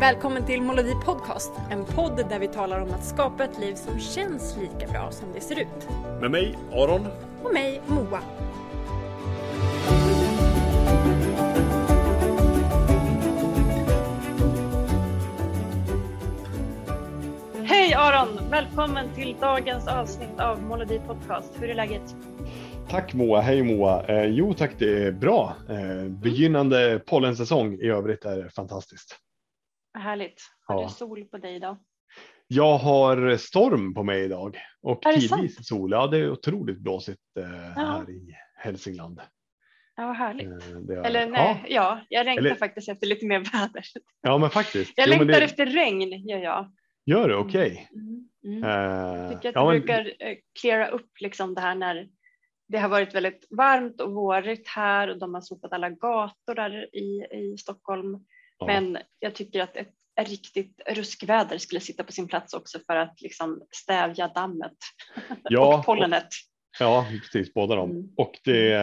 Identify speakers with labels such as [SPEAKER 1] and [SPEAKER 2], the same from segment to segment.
[SPEAKER 1] Välkommen till Molodi Podcast, en podd där vi talar om att skapa ett liv som känns lika bra som det ser ut.
[SPEAKER 2] Med mig, Aron.
[SPEAKER 1] Och mig, Moa. Hej Aron! Välkommen till dagens avsnitt av Molodi Podcast. Hur är läget?
[SPEAKER 2] Tack Moa, hej Moa. Eh, jo tack, det är bra. Eh, begynnande pollensäsong i övrigt är fantastiskt.
[SPEAKER 1] Härligt. Har ja. du sol på dig idag?
[SPEAKER 2] Jag har storm på mig idag och tidvis sol. Ja, det är otroligt blåsigt eh, här i Hälsingland.
[SPEAKER 1] Ja, vad härligt. Eh, Eller nej, ja, ja jag längtar Eller... faktiskt efter lite mer väder.
[SPEAKER 2] Ja, men faktiskt.
[SPEAKER 1] Jag jo, längtar det... efter regn, gör jag.
[SPEAKER 2] Gör du? Okej. Okay.
[SPEAKER 1] Mm. Mm. Mm. Uh, jag tycker att ja, det brukar men... klara upp liksom det här när det har varit väldigt varmt och vårigt här och de har sopat alla gator där i, i Stockholm. Ja. Men jag tycker att ett, riktigt ruskväder skulle sitta på sin plats också för att liksom stävja dammet ja, och pollenet.
[SPEAKER 2] Ja, precis båda dem. Mm. Och det,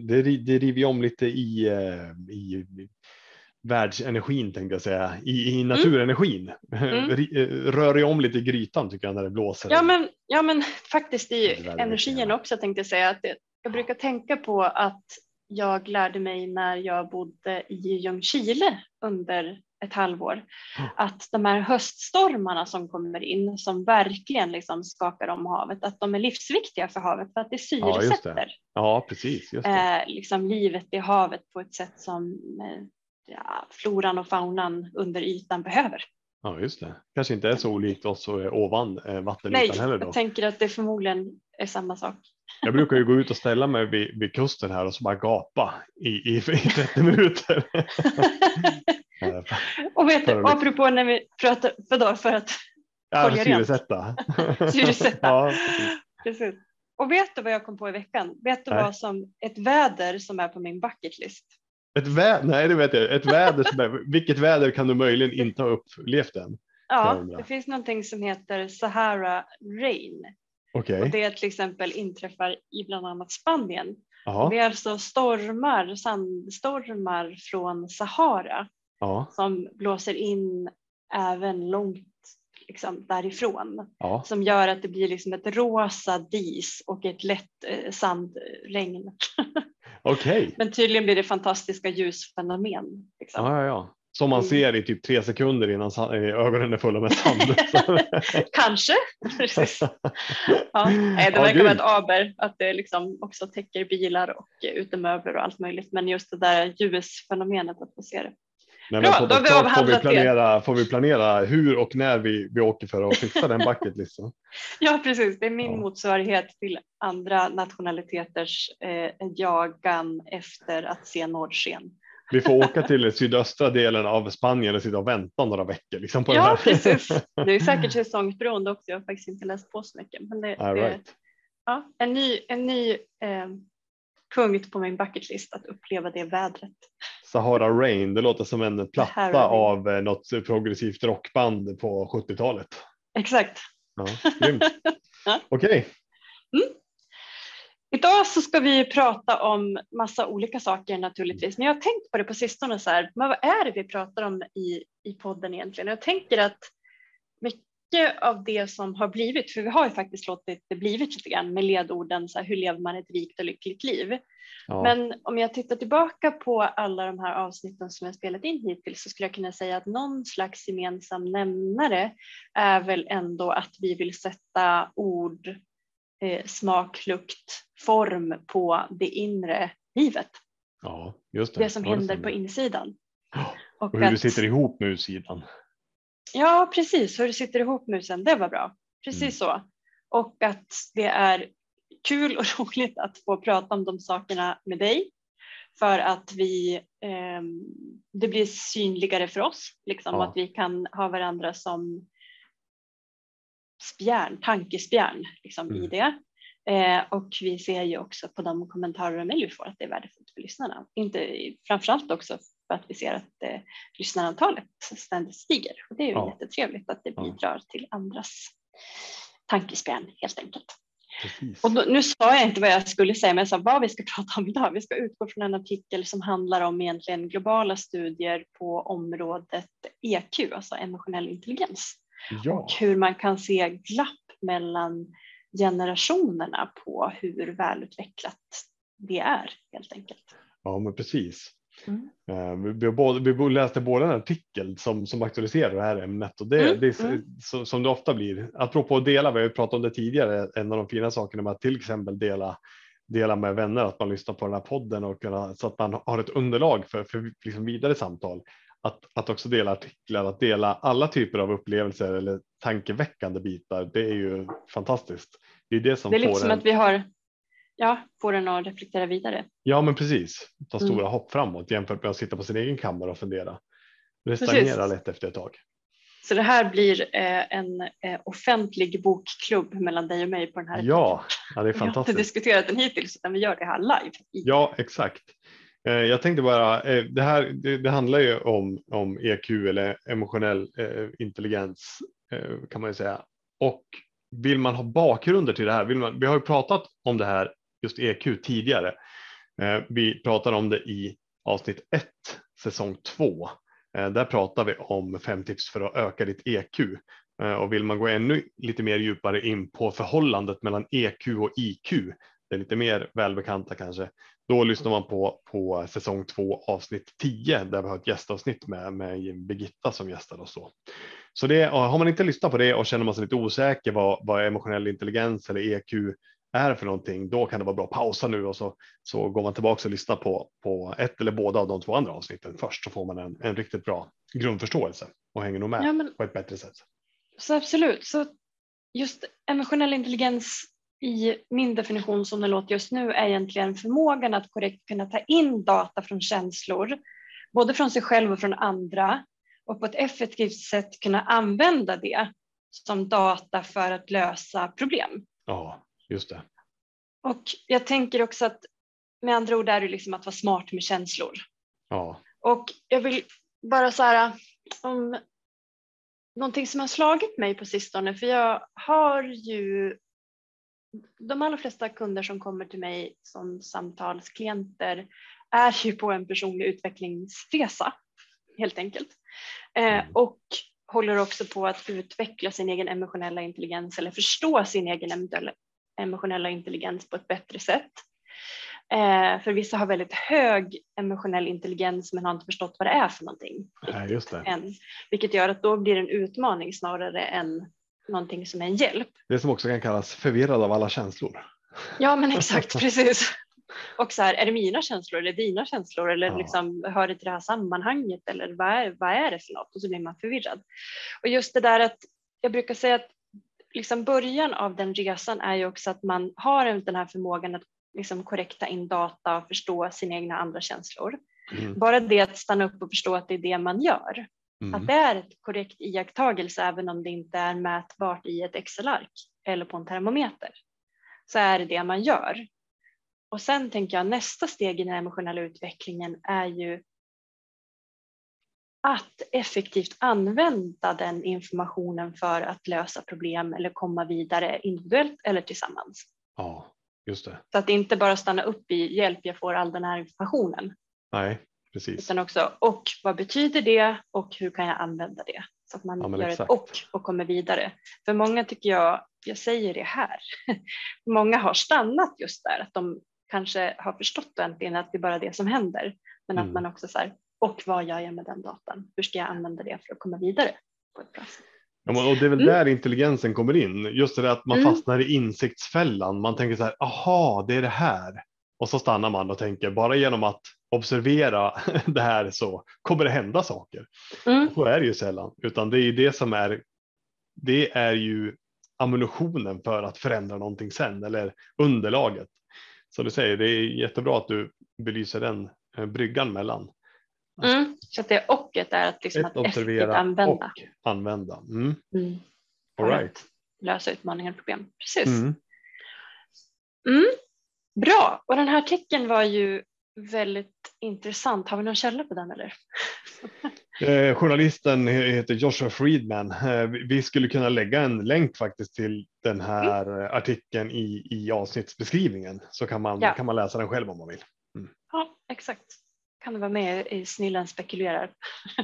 [SPEAKER 2] det, det river om lite i, eh, i världsenergin tänkte jag säga, i, i mm. naturenergin. Mm. Rör ju om lite i grytan tycker jag när det blåser.
[SPEAKER 1] Ja men, ja, men faktiskt i energin också tänkte jag säga. att det, Jag brukar tänka på att jag lärde mig när jag bodde i Ljungskile under ett halvår mm. att de här höststormarna som kommer in som verkligen liksom skakar om havet, att de är livsviktiga för havet för att det syresätter.
[SPEAKER 2] Ja, det. ja precis.
[SPEAKER 1] Eh, liksom livet i havet på ett sätt som eh, ja, floran och faunan under ytan behöver.
[SPEAKER 2] Ja, just det. Kanske inte är så olikt oss ovan eh, vattenytan
[SPEAKER 1] Nej,
[SPEAKER 2] heller. Då.
[SPEAKER 1] jag tänker att det förmodligen är samma sak.
[SPEAKER 2] Jag brukar ju gå ut och ställa mig vid, vid kusten här och så bara gapa i, i, i 30 minuter.
[SPEAKER 1] och vet du, apropå när vi pratar, för, då, för att
[SPEAKER 2] ja, syresätta.
[SPEAKER 1] syresätta. ja, precis. precis. Och vet du vad jag kom på i veckan? Vet du Nej. vad som ett väder som är på min bucket list?
[SPEAKER 2] Ett väder, nej det vet jag, ett väder som är, vilket väder kan du möjligen inte ha upplevt än?
[SPEAKER 1] Ja, det finns någonting som heter Sahara Rain.
[SPEAKER 2] Okay.
[SPEAKER 1] Och det till exempel inträffar i bland annat Spanien. Aha. Det är alltså stormar, sandstormar från Sahara Aha. som blåser in även långt liksom, därifrån. Ja. Som gör att det blir liksom ett rosa dis och ett lätt eh, sandregn.
[SPEAKER 2] Okay.
[SPEAKER 1] Men tydligen blir det fantastiska ljusfenomen. Liksom.
[SPEAKER 2] Ja, ja, ja. Som man mm. ser i typ tre sekunder innan ögonen är fulla med sand.
[SPEAKER 1] Kanske. Ja. Det verkar vara ett aber att det liksom också täcker bilar och utemöbler och allt möjligt. Men just det där ljusfenomenet att få se det.
[SPEAKER 2] Nej, Bra, då har vi avhandlat får vi, planera, det. får vi planera hur och när vi, vi åker för att fixa den bucketlisten.
[SPEAKER 1] ja precis, det är min ja. motsvarighet till andra nationaliteters eh, jagan efter att se norrsken.
[SPEAKER 2] Vi får åka till sydöstra delen av Spanien och sitta och vänta några veckor. Liksom på
[SPEAKER 1] ja,
[SPEAKER 2] det här.
[SPEAKER 1] precis. Det är säkert säsongsberoende också. Jag har faktiskt inte läst på så mycket. Men det,
[SPEAKER 2] All
[SPEAKER 1] det,
[SPEAKER 2] right.
[SPEAKER 1] ja, en ny, en ny eh, punkt på min bucketlist att uppleva det vädret.
[SPEAKER 2] Sahara Rain, det låter som en platta av eh, något progressivt rockband på 70-talet.
[SPEAKER 1] Exakt.
[SPEAKER 2] Ja, ja. Okej. Okay. Mm.
[SPEAKER 1] Idag så ska vi prata om massa olika saker naturligtvis, men jag har tänkt på det på sistone så här, men vad är det vi pratar om i, i podden egentligen? Jag tänker att mycket av det som har blivit, för vi har ju faktiskt låtit det blivit lite grann med ledorden så här, hur lever man ett rikt och lyckligt liv? Ja. Men om jag tittar tillbaka på alla de här avsnitten som jag spelat in hittills så skulle jag kunna säga att någon slags gemensam nämnare är väl ändå att vi vill sätta ord, eh, smak, lukt, form på det inre livet.
[SPEAKER 2] Ja, just det.
[SPEAKER 1] Det som händer på insidan.
[SPEAKER 2] Och, och hur att, du sitter ihop med utsidan.
[SPEAKER 1] Ja, precis. Hur du sitter ihop musen, det var bra. Precis mm. så. Och att det är kul och roligt att få prata om de sakerna med dig för att vi, eh, det blir synligare för oss, liksom, ja. att vi kan ha varandra som spjärn, tankespjärn liksom, mm. i det. Eh, och vi ser ju också på de kommentarer och mejl vi får att det är värdefullt för lyssnarna. Inte, framförallt också för att vi ser att eh, lyssnarantalet ständigt stiger. Och det är ju ja. jättetrevligt att det bidrar ja. till andras tankespjärn helt enkelt. Precis. Och då, nu sa jag inte vad jag skulle säga, men jag sa vad vi ska prata om idag. Vi ska utgå från en artikel som handlar om egentligen globala studier på området EQ, alltså emotionell intelligens. Ja. Och hur man kan se glapp mellan generationerna på hur välutvecklat det är helt enkelt.
[SPEAKER 2] Ja, men precis. Mm. Uh, vi, både, vi läste båda en artikel som, som aktualiserar det här ämnet och det, mm. det är mm. så, som det ofta blir. Apropå att dela, vi har ju pratat om det tidigare, en av de fina sakerna med att till exempel dela dela med vänner att man lyssnar på den här podden och kunna, så att man har ett underlag för, för liksom vidare samtal. Att, att också dela artiklar, att dela alla typer av upplevelser eller tankeväckande bitar. Det är ju fantastiskt. Det är det som
[SPEAKER 1] det är lite som en... att vi har ja, får den att reflektera vidare.
[SPEAKER 2] Ja, men precis. Ta stora mm. hopp framåt jämfört med att sitta på sin egen kammare och fundera. Det stagnerar lätt efter ett tag.
[SPEAKER 1] Så det här blir eh, en eh, offentlig bokklubb mellan dig och mig på den här.
[SPEAKER 2] Ja, ja det är fantastiskt. Vi har inte
[SPEAKER 1] diskuterat den hittills utan vi gör det här live.
[SPEAKER 2] Ja, exakt. Eh, jag tänkte bara, eh, det här det, det, handlar ju om, om EQ eller emotionell eh, intelligens eh, kan man ju säga. Och vill man ha bakgrunder till det här, vill man, vi har ju pratat om det här just EQ tidigare. Eh, vi pratar om det i avsnitt 1, säsong 2. Eh, där pratar vi om fem tips för att öka ditt EQ. Eh, och vill man gå ännu lite mer djupare in på förhållandet mellan EQ och IQ, det är lite mer välbekanta kanske, då lyssnar man på, på säsong 2 avsnitt 10 där vi har ett gästavsnitt med, med Birgitta som gästar oss. Så, så det, har man inte lyssnat på det och känner man sig lite osäker vad, vad emotionell intelligens eller EQ är för någonting, då kan det vara bra att pausa nu och så, så går man tillbaka och lyssnar på, på ett eller båda av de två andra avsnitten först så får man en, en riktigt bra grundförståelse och hänger nog med ja, men, på ett bättre sätt.
[SPEAKER 1] Så absolut, så just emotionell intelligens i min definition som det låter just nu är egentligen förmågan att korrekt kunna ta in data från känslor, både från sig själv och från andra och på ett effektivt sätt kunna använda det som data för att lösa problem.
[SPEAKER 2] Ja, Just det.
[SPEAKER 1] Och jag tänker också att med andra ord är det liksom att vara smart med känslor.
[SPEAKER 2] Ja.
[SPEAKER 1] Och jag vill bara så här om någonting som har slagit mig på sistone, för jag har ju de allra flesta kunder som kommer till mig som samtalsklienter är ju på en personlig utvecklingsresa helt enkelt. Eh, mm. och håller också på att utveckla sin egen emotionella intelligens eller förstå sin egen emotionella intelligens på ett bättre sätt. Eh, för vissa har väldigt hög emotionell intelligens men har inte förstått vad det är för någonting.
[SPEAKER 2] Nej, just det. Än,
[SPEAKER 1] vilket gör att då blir det en utmaning snarare än någonting som är en hjälp.
[SPEAKER 2] Det som också kan kallas förvirrad av alla känslor.
[SPEAKER 1] Ja men exakt, precis. Och så här, är det mina känslor eller dina känslor eller ja. liksom, hör det till det här sammanhanget eller vad är, vad är det för något? Och så blir man förvirrad. Och just det där att jag brukar säga att liksom början av den resan är ju också att man har den här förmågan att liksom korrekta in data och förstå sina egna andra känslor. Mm. Bara det att stanna upp och förstå att det är det man gör. Mm. Att det är ett korrekt iakttagelse även om det inte är mätbart i ett Excel-ark eller på en termometer. Så är det det man gör. Och sen tänker jag nästa steg i den emotionella utvecklingen är ju att effektivt använda den informationen för att lösa problem eller komma vidare individuellt eller tillsammans.
[SPEAKER 2] Ja, just det.
[SPEAKER 1] Så att inte bara stanna upp i hjälp, jag får all den här informationen.
[SPEAKER 2] Nej, precis.
[SPEAKER 1] Utan också, och vad betyder det och hur kan jag använda det? Så att man ja, gör exakt. ett och och kommer vidare. För många tycker jag, jag säger det här, många har stannat just där, att de kanske har förstått äntligen att det är bara det som händer. Men mm. att man också så här, och vad gör jag med den datan? Hur ska jag använda det för att komma vidare på ett bra sätt?
[SPEAKER 2] Ja, och det är väl mm. där intelligensen kommer in. Just det där att man mm. fastnar i insiktsfällan. Man tänker så här, aha, det är det här. Och så stannar man och tänker bara genom att observera det här så kommer det hända saker. Mm. Så är det ju sällan, utan det är ju det som är. Det är ju ammunitionen för att förändra någonting sen eller underlaget. Så du säger, det är jättebra att du belyser den eh, bryggan mellan
[SPEAKER 1] Mm, så att det ochet är att, liksom att observera använda. och
[SPEAKER 2] använda. Mm.
[SPEAKER 1] Mm. All right. Lösa utmaningar och problem. Precis. Mm. Mm. Bra, och den här artikeln var ju väldigt intressant. Har vi någon källa på den eller?
[SPEAKER 2] Eh, journalisten heter Joshua Friedman. Eh, vi skulle kunna lägga en länk faktiskt till, den här mm. artikeln i, i avsnittsbeskrivningen så kan man, ja. kan man läsa den själv om man vill.
[SPEAKER 1] Mm. Ja, exakt. Kan du vara med i Snillen spekulerar?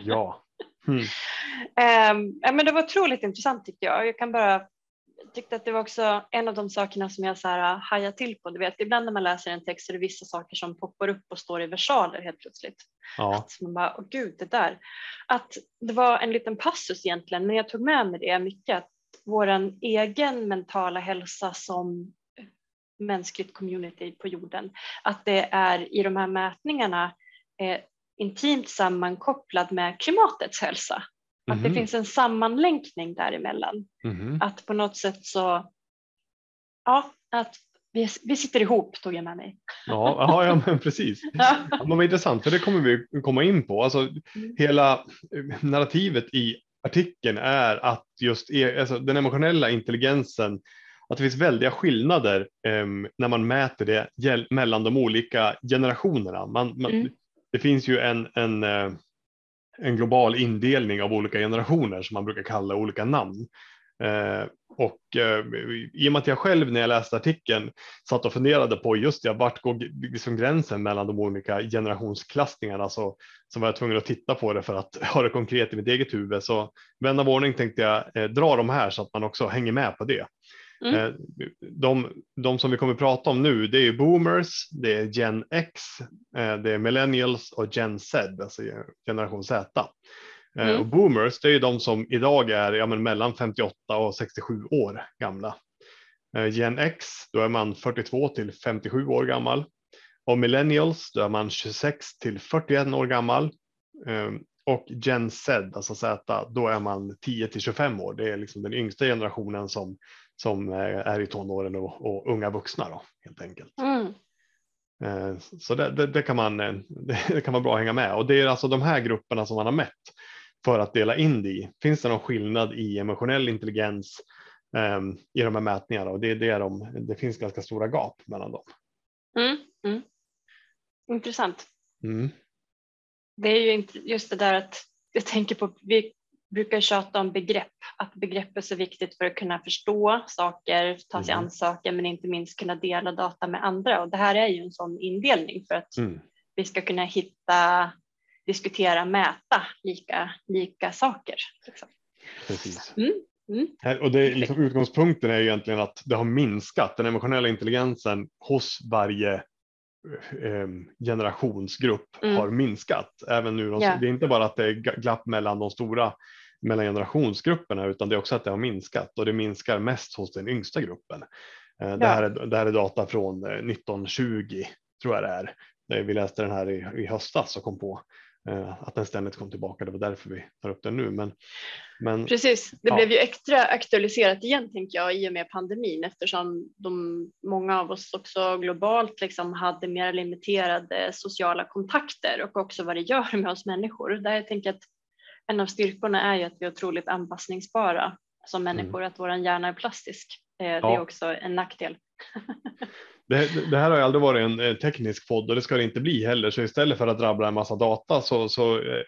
[SPEAKER 2] Ja. Mm.
[SPEAKER 1] um, men det var otroligt intressant tycker jag. Jag kan bara tyckte att det var också en av de sakerna som jag så här äh, hajar till på. Du vet, ibland när man läser en text så är det vissa saker som poppar upp och står i versaler helt plötsligt. Ja. Att man bara, åh gud, det där. Att det var en liten passus egentligen, men jag tog med mig det mycket. Att vår egen mentala hälsa som mänskligt community på jorden, att det är i de här mätningarna eh, intimt sammankopplad med klimatets hälsa. Att det mhm. finns en sammanlänkning däremellan. Mm. Att på något sätt så, ja, att vi, vi sitter ihop tog jag med mig.
[SPEAKER 2] Ja, ja, men precis. Ja. Men vad intressant, för det kommer vi komma in på. Alltså, mm. Hela eh, narrativet i artikeln är att just e, alltså, den emotionella intelligensen, att det finns väldiga skillnader eh, när man mäter det mellan de olika generationerna. Man, man mm. Det finns ju en, en eh, en global indelning av olika generationer som man brukar kalla olika namn. Eh, och eh, i och med att jag själv när jag läste artikeln satt och funderade på just det, vart går liksom gränsen mellan de olika generationsklassningarna så, så var jag tvungen att titta på det för att ha det konkret i mitt eget huvud. Så vän av ordning tänkte jag eh, dra de här så att man också hänger med på det. Mm. Eh, de, de, som vi kommer att prata om nu, det är boomers, det är gen X, eh, det är millennials och gen Z, alltså generation Z. Eh, mm. Och boomers, det är de som idag är ja, mellan 58 och 67 år gamla. Gen X, då är man 42 till 57 år gammal. Och millennials, då är man 26 till 41 år gammal. Och Gen Z, alltså Z, då är man 10 till 25 år. Det är liksom den yngsta generationen som, som är i tonåren och, och unga vuxna då, helt enkelt. Mm. Eh, så det, det, det, kan man, eh, det kan vara bra att hänga med och det är alltså de här grupperna som man har mätt för att dela in det i. Finns det någon skillnad i emotionell intelligens um, i de här mätningarna och det, det, är de, det finns ganska stora gap mellan dem.
[SPEAKER 1] Mm, mm. Intressant. Mm. Det är ju inte just det där att jag tänker på, vi brukar tjata om begrepp, att begrepp är så viktigt för att kunna förstå saker, ta sig mm. an saker, men inte minst kunna dela data med andra. Och det här är ju en sån indelning för att mm. vi ska kunna hitta, diskutera, mäta lika, lika saker. Liksom.
[SPEAKER 2] Precis. Mm. Mm. Och det, liksom, utgångspunkten är egentligen att det har minskat den emotionella intelligensen hos varje generationsgrupp mm. har minskat. Även nu, yeah. Det är inte bara att det är glapp mellan de stora mellan generationsgrupperna utan det är också att det har minskat och det minskar mest hos den yngsta gruppen. Eh, det, här är, det här är data från 1920 eh, tror jag det är. Vi läste den här i, i höstas och kom på att den ständigt kom tillbaka. Det var därför vi tar upp den nu. Men,
[SPEAKER 1] men, Precis, det ja. blev ju extra aktualiserat igen tänker jag i och med pandemin eftersom de, många av oss också globalt liksom hade mer limiterade sociala kontakter och också vad det gör med oss människor. Där jag tänker att en av styrkorna är ju att vi är otroligt anpassningsbara som människor, mm. att vår hjärna är plastisk. Eh, det är också en nackdel.
[SPEAKER 2] Det, det, här har aldrig varit en teknisk podd och det ska det inte bli heller. Så istället för att rabbla en massa data så, så eh,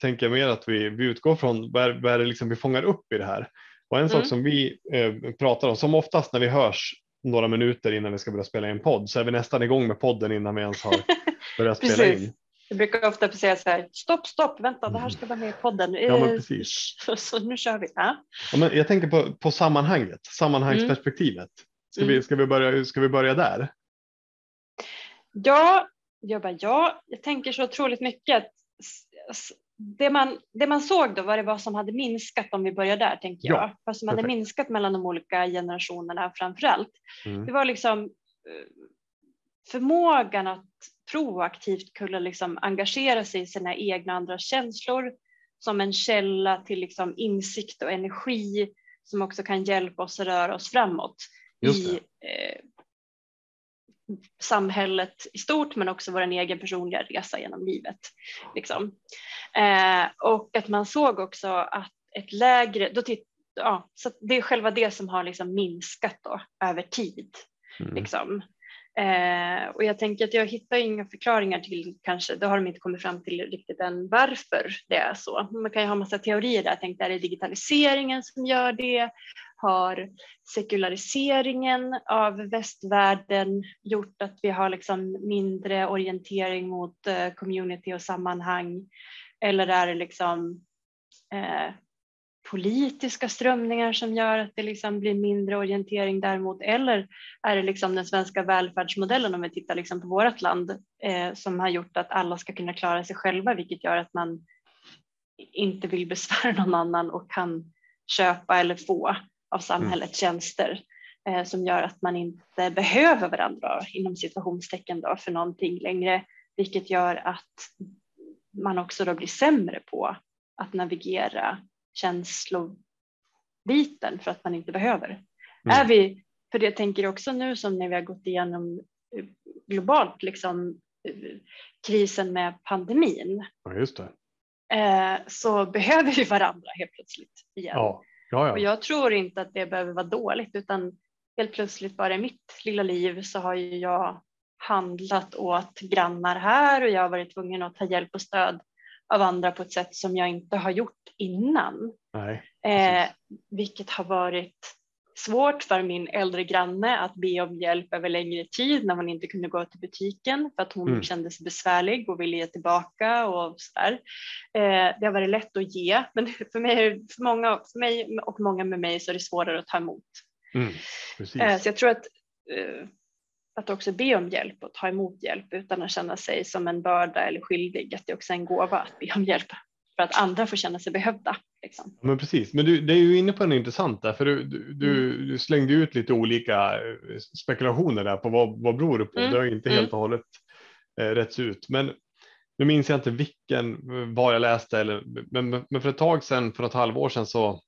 [SPEAKER 2] tänker jag mer att vi, vi utgår från vad, vad är det liksom vi fångar upp i det här. Och en mm. sak som vi eh, pratar om, som oftast när vi hörs några minuter innan vi ska börja spela in podd så är vi nästan igång med podden innan vi ens har börjat spela in.
[SPEAKER 1] Jag brukar ofta säga så här, stopp, stopp, vänta, det här ska vara med i podden.
[SPEAKER 2] Ja, men precis.
[SPEAKER 1] Så nu kör vi. Ja.
[SPEAKER 2] ja men jag tänker på, på sammanhanget, sammanhangsperspektivet. Ska, vi, ska, vi börja, ska vi börja där?
[SPEAKER 1] Ja, jag bara ja. Jag tänker så otroligt mycket att det man, det man såg då var det vad som hade minskat om vi börjar där tänker jag. Ja, vad som perfekt. hade minskat mellan de olika generationerna framför allt. Mm. Det var liksom eh, förmågan att proaktivt kunna liksom engagera sig i sina egna och andra känslor som en källa till liksom insikt och energi som också kan hjälpa oss att röra oss framåt i eh, samhället i stort men också vår egen personliga resa genom livet. Liksom. Eh, och att man såg också att ett lägre, då titt, ja, så det är själva det som har liksom minskat då, över tid. Mm. Liksom. Eh, och jag tänker att jag hittar inga förklaringar till kanske, det har de inte kommit fram till riktigt än varför det är så. Man kan ju ha massa teorier där, jag tänkte är det digitaliseringen som gör det? Har sekulariseringen av västvärlden gjort att vi har liksom mindre orientering mot eh, community och sammanhang? Eller är det liksom eh, politiska strömningar som gör att det liksom blir mindre orientering däremot? Eller är det liksom den svenska välfärdsmodellen om vi tittar liksom på vårt land eh, som har gjort att alla ska kunna klara sig själva vilket gör att man inte vill besvära någon annan och kan köpa eller få av samhällets mm. tjänster eh, som gör att man inte behöver varandra inom situationstecken då, för någonting längre, vilket gör att man också då blir sämre på att navigera känslobiten för att man inte behöver. Mm. Är vi, för det tänker också nu som när vi har gått igenom eh, globalt liksom, eh, krisen med pandemin.
[SPEAKER 2] Ja, just det.
[SPEAKER 1] Eh, så behöver vi varandra helt plötsligt igen.
[SPEAKER 2] Ja. Ja, ja.
[SPEAKER 1] Och jag tror inte att det behöver vara dåligt utan helt plötsligt bara i mitt lilla liv så har ju jag handlat åt grannar här och jag har varit tvungen att ta hjälp och stöd av andra på ett sätt som jag inte har gjort innan.
[SPEAKER 2] Nej,
[SPEAKER 1] eh, vilket har varit svårt för min äldre granne att be om hjälp över längre tid när man inte kunde gå till butiken för att hon mm. kände sig besvärlig och ville ge tillbaka och sådär. Eh, det har varit lätt att ge, men för mig, för, många, för mig och många med mig så är det svårare att ta emot.
[SPEAKER 2] Mm,
[SPEAKER 1] eh, så jag tror att eh, att också be om hjälp och ta emot hjälp utan att känna sig som en börda eller skyldig, att det också är en gåva att be om hjälp för att andra får känna sig behövda. Liksom.
[SPEAKER 2] Men precis, men du, det är ju inne på något intressant där, för du, du, mm. du, slängde ut lite olika eh, spekulationer där på vad, vad beror det på? Mm. Det har inte helt mm. och hållet eh, rätts ut. Men nu minns jag inte vilken, vad jag läste, eller, men, men för ett tag sedan, för ett halvår sedan så,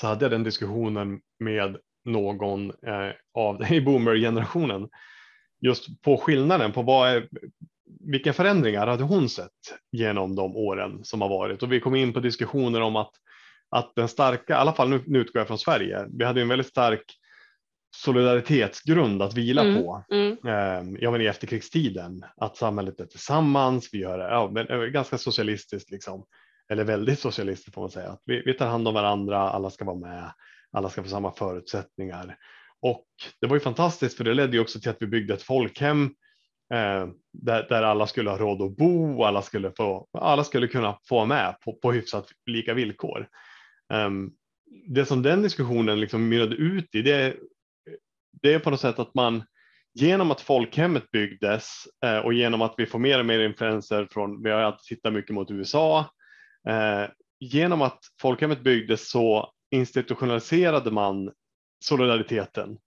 [SPEAKER 2] så hade jag den diskussionen med någon eh, av i boomer-generationen just på skillnaden på vad är, vilka förändringar hade hon sett genom de åren som har varit? Och vi kom in på diskussioner om att, att den starka, i alla fall nu, nu utgår jag från Sverige, vi hade en väldigt stark solidaritetsgrund att vila mm, på. Mm. Eh, ja, men i efterkrigstiden, att samhället är tillsammans, vi gör ja, men, eh, ganska socialistiskt, liksom. eller väldigt socialistiskt får man säga. Att vi, vi tar hand om varandra, alla ska vara med, alla ska få samma förutsättningar. Och det var ju fantastiskt för det ledde ju också till att vi byggde ett folkhem eh, där, där, alla skulle ha råd att bo, alla skulle, få, alla skulle kunna få med på, på hyfsat lika villkor. Eh, det som den diskussionen liksom mynnade ut i det, det är på något sätt att man genom att folkhemmet byggdes eh, och genom att vi får mer och mer influenser från, vi har alltid tittat mycket mot USA, eh, genom att folkhemmet byggdes så institutionaliserade man solidariteten.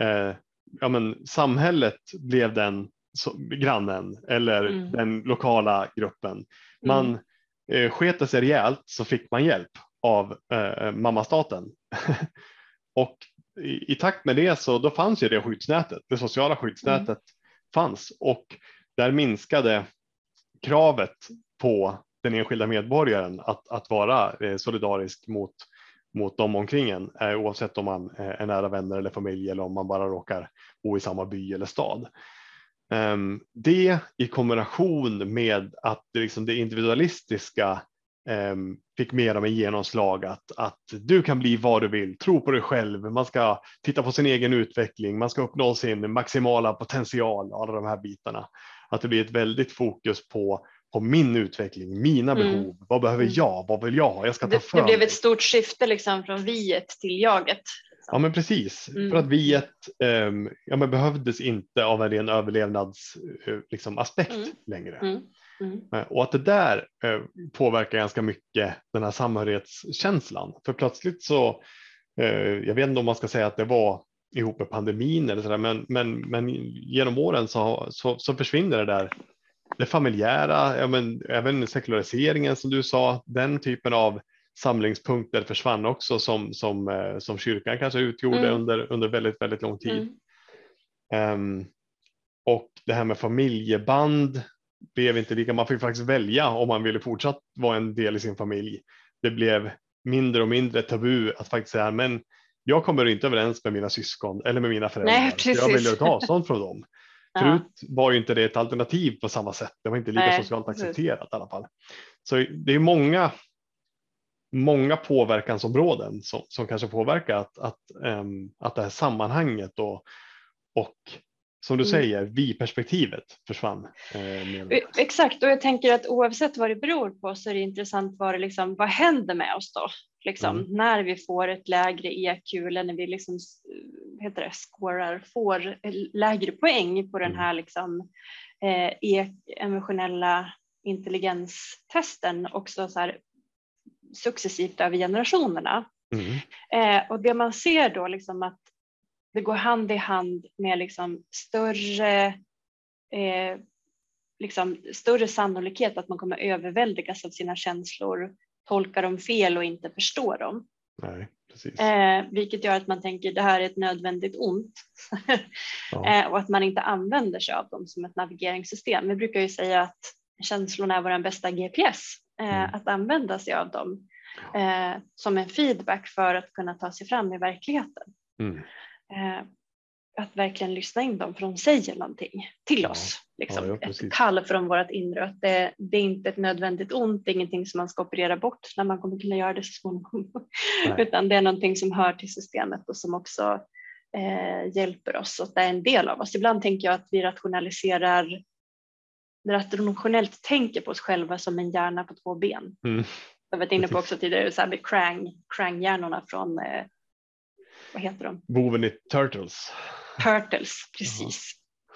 [SPEAKER 2] Eh, ja, men samhället blev den grannen eller mm. den lokala gruppen. Man mm. eh, sket sig rejält så fick man hjälp av eh, mammastaten. och i, i, takt med det så då fanns ju det skyddsnätet, det sociala skyddsnätet mm. fanns och där minskade kravet på den enskilda medborgaren att, att vara eh, solidarisk mot, mot dem omkring en, eh, oavsett om man eh, är nära vänner eller familj eller om man bara råkar bo i samma by eller stad. Um, det i kombination med att det, liksom det individualistiska um, fick mer av en genomslag att, att du kan bli vad du vill, tro på dig själv, man ska titta på sin egen utveckling, man ska uppnå sin maximala potential, alla de här bitarna. Att det blir ett väldigt fokus på på min utveckling, mina mm. behov. Vad behöver mm. jag? Vad vill jag ha? Jag ska ta
[SPEAKER 1] det,
[SPEAKER 2] för
[SPEAKER 1] det blev ett stort skifte liksom från viet till jaget.
[SPEAKER 2] Ja, men precis. Mm. För att viet um, ja, men behövdes inte av en ren överlevnadsaspekt uh, liksom, mm. längre. Mm. Uh, och att det där uh, påverkar ganska mycket den här samhörighetskänslan. För plötsligt så, jag vet inte om man ska säga att det var ihop med pandemin eller sådär, men, men, men genom åren så, så, så försvinner det där det familjära, ja, men även sekulariseringen som du sa, den typen av samlingspunkter försvann också som, som, eh, som kyrkan kanske utgjorde mm. under, under väldigt, väldigt lång tid. Mm. Um, och det här med familjeband blev inte lika, man fick faktiskt välja om man ville fortsatt vara en del i sin familj. Det blev mindre och mindre tabu att faktiskt säga, men jag kommer inte överens med mina syskon eller med mina föräldrar. Nej, jag vill ta avstånd från dem. Förut var ju inte det ett alternativ på samma sätt. Det var inte lika Nej, socialt accepterat i alla fall. Så det är många många påverkansområden som, som kanske påverkar att, att, um, att det här sammanhanget och, och som du mm. säger, vi-perspektivet försvann.
[SPEAKER 1] Eh, Exakt, och jag tänker att oavsett vad det beror på så är det intressant vad, det liksom, vad händer med oss då? Liksom, mm. När vi får ett lägre EQ eller när vi liksom, heter det, scorar, får lägre poäng på den mm. här liksom, eh, e emotionella intelligenstesten också så här, successivt över generationerna. Mm. Eh, och det man ser då liksom att det går hand i hand med liksom större, eh, liksom större sannolikhet att man kommer överväldigas av sina känslor, tolka dem fel och inte förstå dem.
[SPEAKER 2] Nej, precis.
[SPEAKER 1] Eh, vilket gör att man tänker det här är ett nödvändigt ont ja. eh, och att man inte använder sig av dem som ett navigeringssystem. Vi brukar ju säga att känslorna är vår bästa GPS, mm. att använda sig av dem eh, som en feedback för att kunna ta sig fram i verkligheten. Mm. Eh, att verkligen lyssna in dem för de säger någonting till ja. oss. Liksom. Ja, ja, ett kall från vårt inre. Det, det, är inte ett nödvändigt ont, det är ingenting som man ska operera bort när man kommer kunna göra det så småningom. Utan det är någonting som hör till systemet och som också eh, hjälper oss och det är en del av oss. Ibland tänker jag att vi rationaliserar rationellt tänker på oss själva som en hjärna på två ben. Mm. Jag var inne på också tidigare så här med krang, krang-hjärnorna från eh, vad heter de?
[SPEAKER 2] Boven i Turtles.
[SPEAKER 1] Turtles, precis.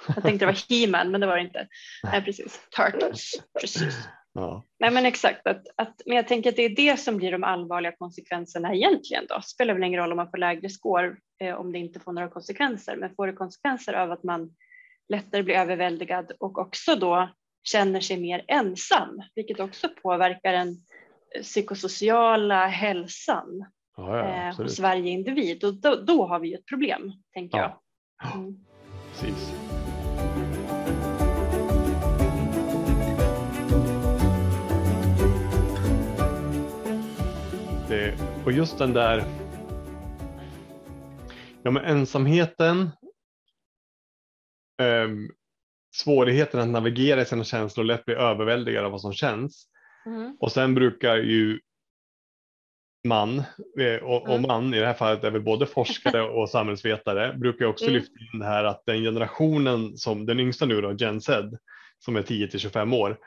[SPEAKER 1] Ja. Jag tänkte det var He-Man men det var det inte. Nej, precis. Turtles, precis. Ja. Nej men exakt, att, att, men jag tänker att det är det som blir de allvarliga konsekvenserna egentligen då. Spelar väl ingen roll om man får lägre score eh, om det inte får några konsekvenser, men får det konsekvenser av att man lättare blir överväldigad och också då känner sig mer ensam, vilket också påverkar den eh, psykosociala hälsan ja, ja, eh, hos varje individ. Och då, då, har vi ett problem, tänker ja. jag. Mm. Precis.
[SPEAKER 2] Det, och just den där ja, men ensamheten, um, svårigheten att navigera i sina känslor lätt bli överväldigad av vad som känns. Mm. Och sen brukar ju man, eh, och, och, mm. man i det här fallet är väl både forskare och samhällsvetare, brukar också mm. lyfta in det här att den generationen som den yngsta nu då, Gen Z, som är 10 till 25 år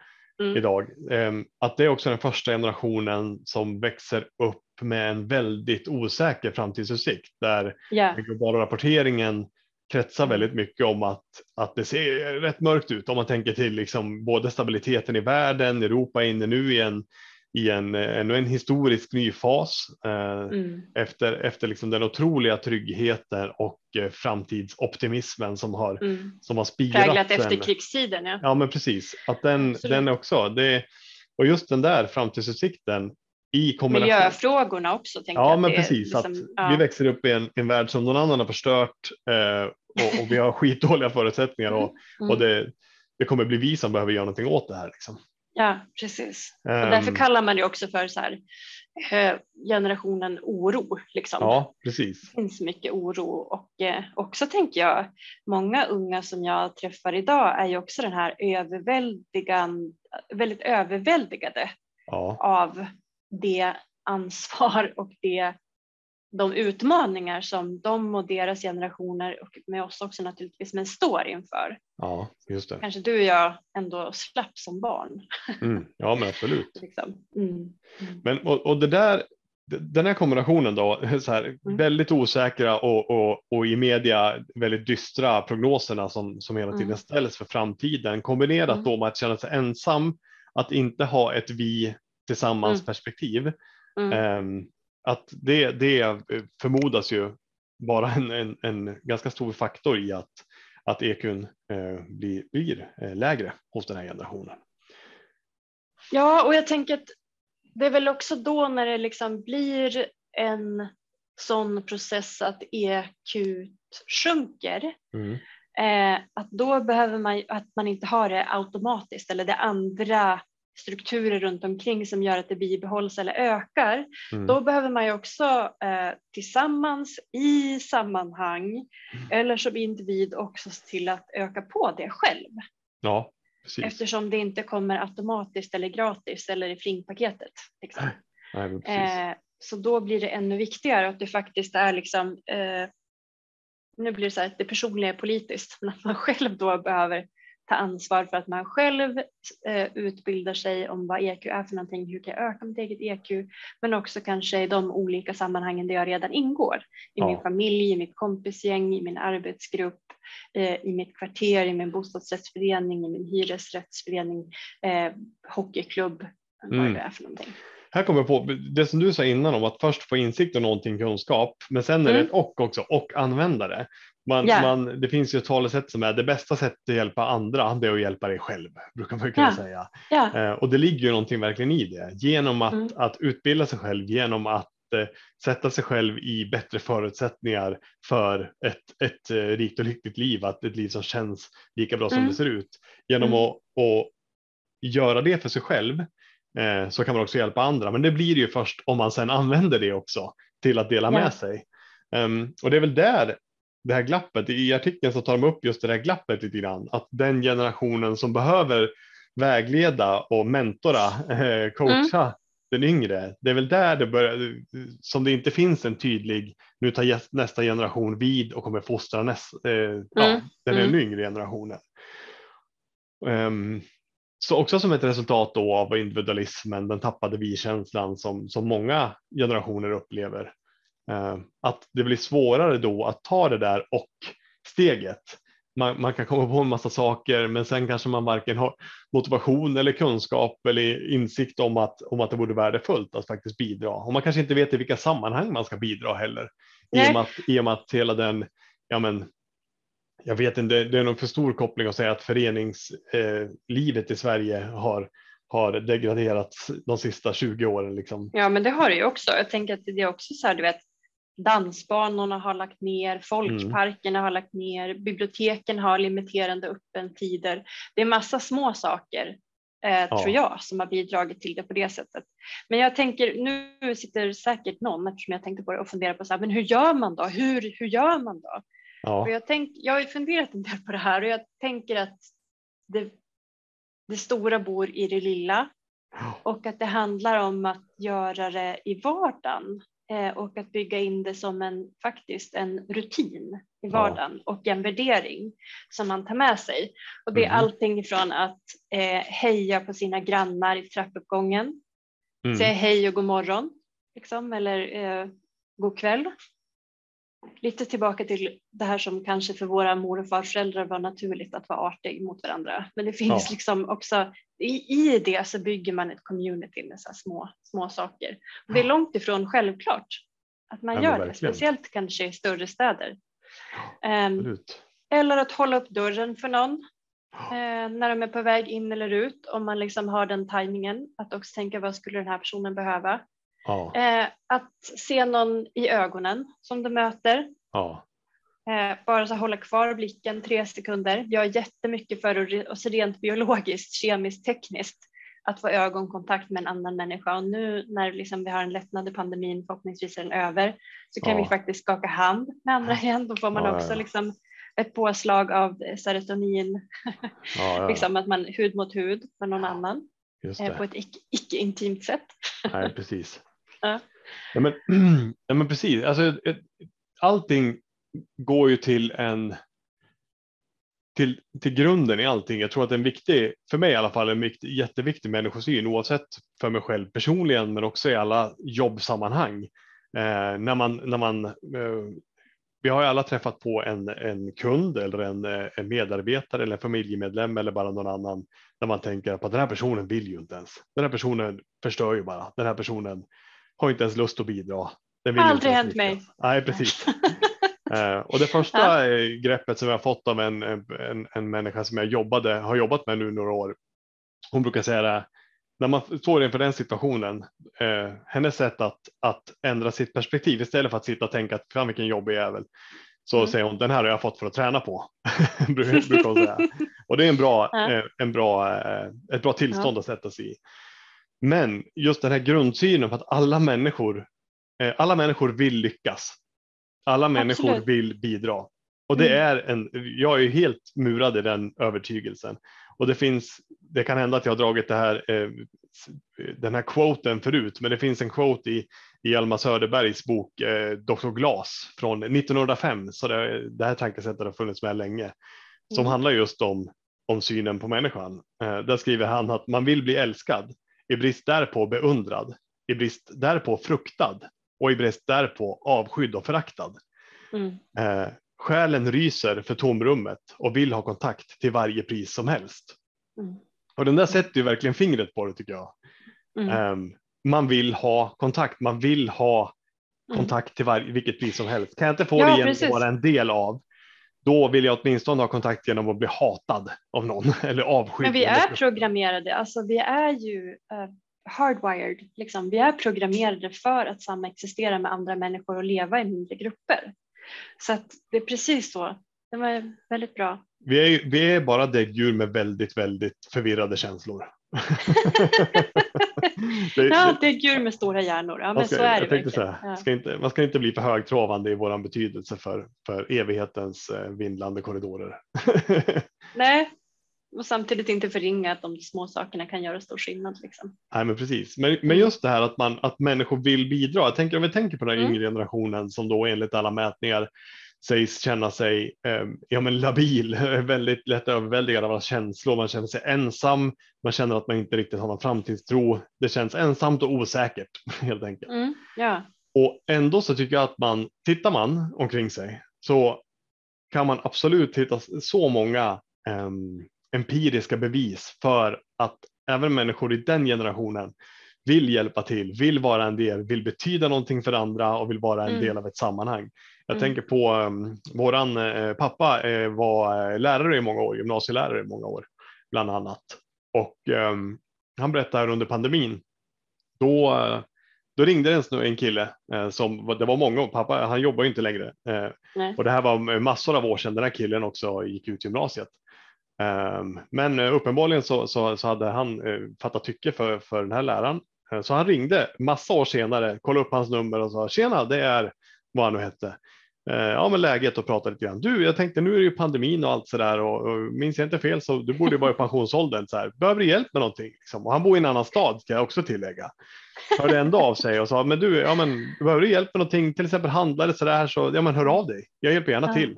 [SPEAKER 2] mm. idag, ehm, att det är också den första generationen som växer upp med en väldigt osäker framtidsutsikt där yeah. den globala rapporteringen kretsar mm. väldigt mycket om att, att det ser rätt mörkt ut om man tänker till liksom både stabiliteten i världen, Europa är inne nu i en i en, ännu en historisk ny fas eh, mm. efter, efter liksom den otroliga tryggheten och eh, framtidsoptimismen som har, mm. som har spirat.
[SPEAKER 1] Präglat efterkrigstiden. Ja.
[SPEAKER 2] ja, men precis. Att den, den också, det, och just den där framtidsutsikten i kombination.
[SPEAKER 1] Miljöfrågorna också.
[SPEAKER 2] ja, men precis. Liksom, att ja. Vi växer upp i en, en värld som någon annan har förstört eh, och, och, vi har skitdåliga förutsättningar och, mm. och det, det kommer bli vi som behöver göra någonting åt det här. Liksom.
[SPEAKER 1] Ja, precis. Um, och därför ehm. kallar man det också för så här, eh, generationen oro. Liksom.
[SPEAKER 2] Ja, precis.
[SPEAKER 1] Det finns mycket oro och eh, också tänker jag, många unga som jag träffar idag är ju också den här överväldigan, väldigt överväldigade ja. av det ansvar och det de utmaningar som de och deras generationer och med oss också naturligtvis, men står inför.
[SPEAKER 2] Ja, just det.
[SPEAKER 1] Kanske du och jag ändå slapp som barn.
[SPEAKER 2] Mm, ja, men absolut. liksom. mm, mm. Men och, och, det där, den här kombinationen då, så här, mm. väldigt osäkra och, och, och, i media väldigt dystra prognoserna som, som hela tiden mm. ställs för framtiden, kombinerat mm. då med att känna sig ensam, att inte ha ett vi tillsammans perspektiv. Um, att det, det förmodas ju vara en, en, en, ganska stor faktor i att, att EQn eh, blir, blir eh, lägre hos den här generationen.
[SPEAKER 1] Ja, och jag tänker att det är väl också då när det liksom blir en sån process att EQ sjunker, mm. eh, att då behöver man att man inte har det automatiskt eller det andra strukturer runt omkring som gör att det bibehålls eller ökar, mm. då behöver man ju också eh, tillsammans i sammanhang mm. eller som individ också se till att öka på det själv.
[SPEAKER 2] Ja,
[SPEAKER 1] precis. Eftersom det inte kommer automatiskt eller gratis eller i flingpaketet. Liksom. Nej, så då blir det ännu viktigare att det faktiskt är liksom, eh, nu blir det så här att det personliga är politiskt, men att man själv då behöver ta ansvar för att man själv eh, utbildar sig om vad EQ är för någonting, hur kan jag öka mitt eget EQ, men också kanske i de olika sammanhangen där jag redan ingår, i ja. min familj, i mitt kompisgäng, i min arbetsgrupp, eh, i mitt kvarter, i min bostadsrättsförening, i min hyresrättsförening, eh, hockeyklubb, mm. vad det är för någonting
[SPEAKER 2] här kommer jag på det som du sa innan om att först få insikt och någonting kunskap, men sen är det mm. ett och också och användare. Man, yeah. man, det finns ju ett talesätt som är det bästa sättet att hjälpa andra, det är att hjälpa dig själv, brukar man kunna yeah. säga. Yeah. Eh, och det ligger ju någonting verkligen i det, genom att, mm. att utbilda sig själv, genom att eh, sätta sig själv i bättre förutsättningar för ett, ett eh, rikt och lyckligt liv, att ett liv som känns lika bra mm. som det ser ut. Genom mm. att, att göra det för sig själv eh, så kan man också hjälpa andra. Men det blir ju först om man sedan använder det också till att dela med sig. Um, och det är väl där det här glappet, i artikeln så tar de upp just det här glappet lite grann, att den generationen som behöver vägleda och mentora, eh, coacha mm. den yngre, det är väl där det börjar, som det inte finns en tydlig, nu tar nästa generation vid och kommer fostra nästa, eh, mm. ja, den mm. yngre generationen. Um, så också som ett resultat då av individualismen, den tappade vi-känslan som, som många generationer upplever. Eh, att det blir svårare då att ta det där och steget. Man, man, kan komma på en massa saker men sen kanske man varken har motivation eller kunskap eller insikt om att, om att det vore värdefullt att faktiskt bidra. Och man kanske inte vet i vilka sammanhang man ska bidra heller. I och, med att, I och med att hela den ja men, jag vet inte, det är nog för stor koppling att säga att föreningslivet i Sverige har, har degraderats de sista 20 åren. Liksom.
[SPEAKER 1] Ja, men det har det ju också. Jag tänker att det är också så här, du vet, dansbanorna har lagt ner, folkparkerna mm. har lagt ner, biblioteken har limiterande öppettider. Det är massa små saker eh, ja. tror jag som har bidragit till det på det sättet. Men jag tänker, nu sitter säkert någon, eftersom jag tänkte på det och funderar på så här, men hur gör man då? Hur, hur gör man då? Ja. Och jag, tänk, jag har funderat en del på det här och jag tänker att det, det stora bor i det lilla och att det handlar om att göra det i vardagen och att bygga in det som en faktiskt en rutin i vardagen ja. och en värdering som man tar med sig. Och det är mm. allting ifrån att eh, heja på sina grannar i trappuppgången, mm. säga hej och god morgon liksom, eller eh, god kväll lite tillbaka till det här som kanske för våra mor och farföräldrar var naturligt att vara artig mot varandra. Men det finns ja. liksom också i, i det så bygger man ett community med så små, små saker. Och det är långt ifrån självklart att man ja, gör det, speciellt kanske i större städer. Um, eller att hålla upp dörren för någon eh, när de är på väg in eller ut om man liksom har den tajmingen att också tänka vad skulle den här personen behöva Ja. Eh, att se någon i ögonen som du möter. Ja. Eh, bara så hålla kvar blicken tre sekunder. Jag är jättemycket för oss rent biologiskt, kemiskt, tekniskt att få ögonkontakt med en annan människa och nu när liksom vi har en lättnad i pandemin, förhoppningsvis är den över, så kan vi faktiskt skaka hand med andra igen. Då får man också. Liksom ett påslag av serotonin, liksom att man hud mot hud med någon annan eh, på ett icke-intimt sätt.
[SPEAKER 2] Nej, precis. Ja. Ja, men, ja, men precis, alltså, allting går ju till en till, till grunden i allting. Jag tror att en viktig, för mig i alla fall, en viktig, jätteviktig människosyn oavsett för mig själv personligen men också i alla jobbsammanhang. Eh, när man, när man, eh, vi har ju alla träffat på en, en kund eller en, eh, en, medarbetare eller en familjemedlem eller bara någon annan där man tänker på att den här personen vill ju inte ens. Den här personen förstör ju bara. Den här personen har inte ens lust att bidra.
[SPEAKER 1] Den vill Aldrig hänt mig.
[SPEAKER 2] Nej, precis. uh, och det första ja. greppet som jag fått av en, en, en människa som jag jobbade, har jobbat med nu några år. Hon brukar säga det, när man står inför den situationen, eh, hennes sätt att, att ändra sitt perspektiv istället för att sitta och tänka att fan vilken jobbig jävel, så mm. säger hon den här har jag fått för att träna på. brukar hon säga. Och det är en bra, ja. eh, en bra, eh, ett bra tillstånd ja. att sätta sig i. Men just den här grundsynen på att alla människor, eh, alla människor vill lyckas. Alla människor Absolut. vill bidra. Och det mm. är en, jag är helt murad i den övertygelsen. Och det finns det kan hända att jag har dragit det här, eh, den här quoten förut, men det finns en quote i, i Alma Söderbergs bok eh, Dr. Glas från 1905, så det, det här tankesättet har funnits med länge, som mm. handlar just om, om synen på människan. Eh, där skriver han att man vill bli älskad, i brist därpå beundrad, i brist därpå fruktad och i brist därpå avskydd och föraktad. Mm. Eh, själen ryser för tomrummet och vill ha kontakt till varje pris som helst. Mm. Och den där sätter ju verkligen fingret på det tycker jag. Mm. Um, man vill ha kontakt, man vill ha mm. kontakt till varje, vilket pris som helst. Kan jag inte få ja, det genom att vara en del av, då vill jag åtminstone ha kontakt genom att bli hatad av någon eller avskydd.
[SPEAKER 1] Men vi är programmerade, alltså vi är ju uh, hardwired, liksom. vi är programmerade för att samexistera med andra människor och leva i mindre grupper. Så att det är precis så. Det var väldigt bra.
[SPEAKER 2] Vi är, vi är bara däggdjur med väldigt, väldigt förvirrade känslor.
[SPEAKER 1] det, ja, däggdjur med stora hjärnor. Ja, men ska, så är det.
[SPEAKER 2] Så ja. ska inte, man ska inte bli för högtravande i våran betydelse för, för evighetens eh, vindlande korridorer.
[SPEAKER 1] Nej, och samtidigt inte förringa att de små sakerna kan göra stor skillnad. Liksom.
[SPEAKER 2] Nej, men precis. Men, men just det här att, man, att människor vill bidra. Jag tänker, om vi tänker på den mm. yngre generationen som då enligt alla mätningar sägs känna sig eh, ja, men labil, väldigt lätt överväldigad av känslor. Man känner sig ensam, man känner att man inte riktigt har någon framtidstro. Det känns ensamt och osäkert helt enkelt. Mm,
[SPEAKER 1] ja.
[SPEAKER 2] Och ändå så tycker jag att man, tittar man omkring sig så kan man absolut hitta så många eh, empiriska bevis för att även människor i den generationen vill hjälpa till, vill vara en del, vill betyda någonting för andra och vill vara en mm. del av ett sammanhang. Jag mm. tänker på um, våran uh, pappa uh, var uh, lärare i många år, gymnasielärare i många år bland annat. Och um, han berättade under pandemin, då, då ringde en, en kille som, det var många, pappa han jobbar inte längre. Och det här var massor av år sedan den här killen också gick ut gymnasiet. Um, men uppenbarligen så, så, så, hade han fattat tycke för, för den här läraren. Så han ringde massa år senare, kollade upp hans nummer och sa tjena, det är vad han nu hette. Eh, ja, men läget och prata lite grann. Du, jag tänkte nu är det ju pandemin och allt så där och, och minns jag inte fel så du borde ju vara i pensionsåldern. Så här. Behöver du hjälp med någonting? Liksom. Och han bor i en annan stad ska jag också tillägga. Hörde ändå av sig och sa, men du, ja, men, behöver du hjälp med någonting, till exempel handlare så där, så ja, men hör av dig. Jag hjälper gärna till.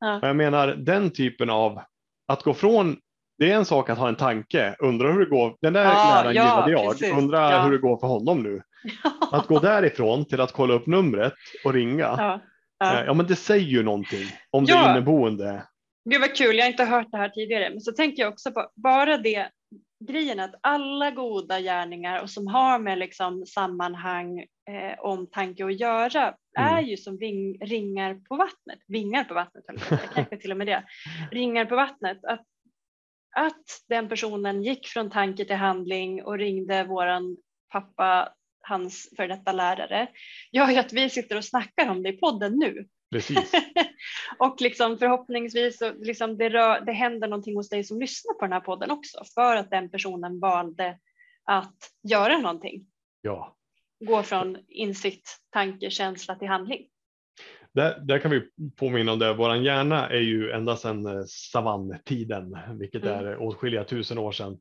[SPEAKER 2] Ja. Jag menar den typen av att gå från det är en sak att ha en tanke, undra hur det går. Den där ja, läraren ja, gillade jag, precis. undra ja. hur det går för honom nu. Att gå därifrån till att kolla upp numret och ringa. Ja, ja. Eh, ja men det säger ju någonting om ja. det inneboende.
[SPEAKER 1] Gud vad kul, jag har inte hört det här tidigare. Men så tänker jag också på bara det grejen att alla goda gärningar och som har med liksom sammanhang, eh, omtanke att göra mm. är ju som ring, ringar på vattnet. Vingar på vattnet, kanske till och med det. Ringar på vattnet. Att, att den personen gick från tanke till handling och ringde våran pappa hans för detta lärare, gör ju att vi sitter och snackar om det i podden nu.
[SPEAKER 2] Precis.
[SPEAKER 1] och liksom förhoppningsvis så liksom det, rör, det händer någonting hos dig som lyssnar på den här podden också för att den personen valde att göra någonting.
[SPEAKER 2] Ja.
[SPEAKER 1] Gå från insikt, tanke, känsla till handling.
[SPEAKER 2] Där, där kan vi påminna om det. Vår hjärna är ju ända sedan eh, savanntiden, vilket mm. är åtskilliga tusen år sedan,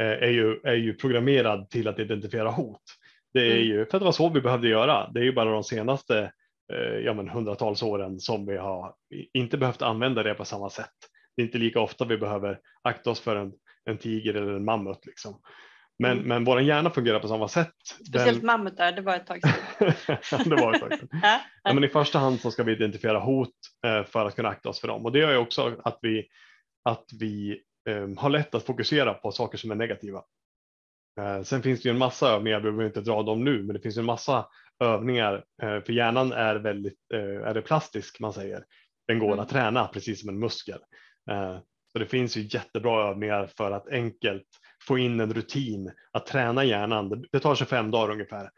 [SPEAKER 2] eh, är ju, är ju programmerad till att identifiera hot. Det är mm. ju för att det var så vi behövde göra. Det är ju bara de senaste eh, ja, men hundratals åren som vi har inte behövt använda det på samma sätt. Det är inte lika ofta vi behöver akta oss för en, en tiger eller en mammut. Liksom. Men, mm. men vår hjärna fungerar på samma sätt.
[SPEAKER 1] Speciellt Den... mammutar, det var ett tag
[SPEAKER 2] sedan. det var ett tag sedan. ja, men I första hand så ska vi identifiera hot eh, för att kunna akta oss för dem och det gör ju också att vi, att vi eh, har lätt att fokusera på saker som är negativa. Eh, sen finns det ju en massa övningar, vi behöver inte dra dem nu, men det finns en massa övningar eh, för hjärnan är väldigt eh, är det plastisk man säger. Den går mm. att träna precis som en muskel. Så det finns ju jättebra övningar för att enkelt få in en rutin att träna hjärnan. Det tar 25 dagar ungefär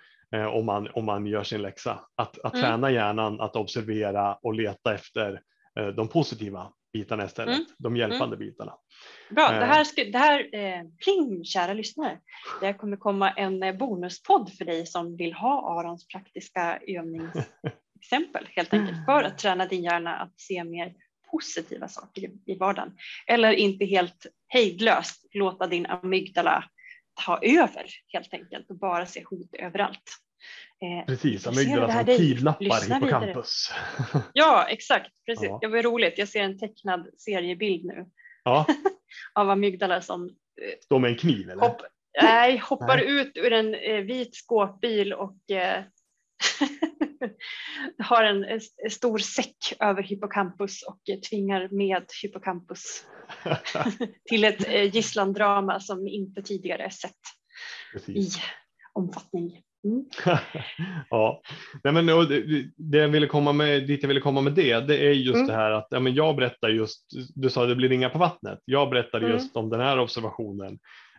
[SPEAKER 2] om man, om man gör sin läxa. Att, att mm. träna hjärnan att observera och leta efter de positiva bitarna istället, mm. de hjälpande mm. bitarna.
[SPEAKER 1] Bra, det här, ska, det här eh, pling kära lyssnare. Det kommer komma en eh, bonuspodd för dig som vill ha Arons praktiska övningsexempel helt enkelt för att träna din hjärna att se mer positiva saker i vardagen. Eller inte helt hejdlöst låta din amygdala ta över helt enkelt och bara se hot överallt.
[SPEAKER 2] Eh, precis, amygdala som kidnappar hippocampus.
[SPEAKER 1] Ja, exakt. Precis. Ja. Det var roligt. Jag ser en tecknad seriebild nu ja. av amygdala som eh,
[SPEAKER 2] står med en kniv eller? Hopp,
[SPEAKER 1] nej, hoppar nej. ut ur en eh, vit skåpbil och eh, har en, en, stor säck över hippocampus och tvingar med hippocampus till ett eh, gisslandrama som inte tidigare sett Precis. i omfattning. Mm.
[SPEAKER 2] ja, Nej, men, det jag ville komma med, dit jag ville komma med det, det är just mm. det här att ja, men jag berättar just, du sa det blir ringa på vattnet, jag berättar mm. just om den här observationen.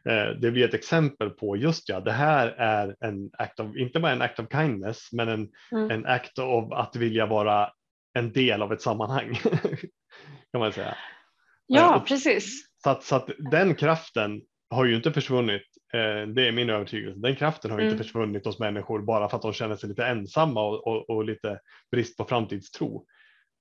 [SPEAKER 2] Eh, det blir ett exempel på just ja, det här är en act of, inte bara en act of kindness, men en, mm. en act of att vilja vara en del av ett sammanhang. kan man säga.
[SPEAKER 1] Ja, och, precis.
[SPEAKER 2] Så att, så att den kraften har ju inte försvunnit. Eh, det är min övertygelse. Den kraften har mm. inte försvunnit hos människor bara för att de känner sig lite ensamma och, och, och lite brist på framtidstro.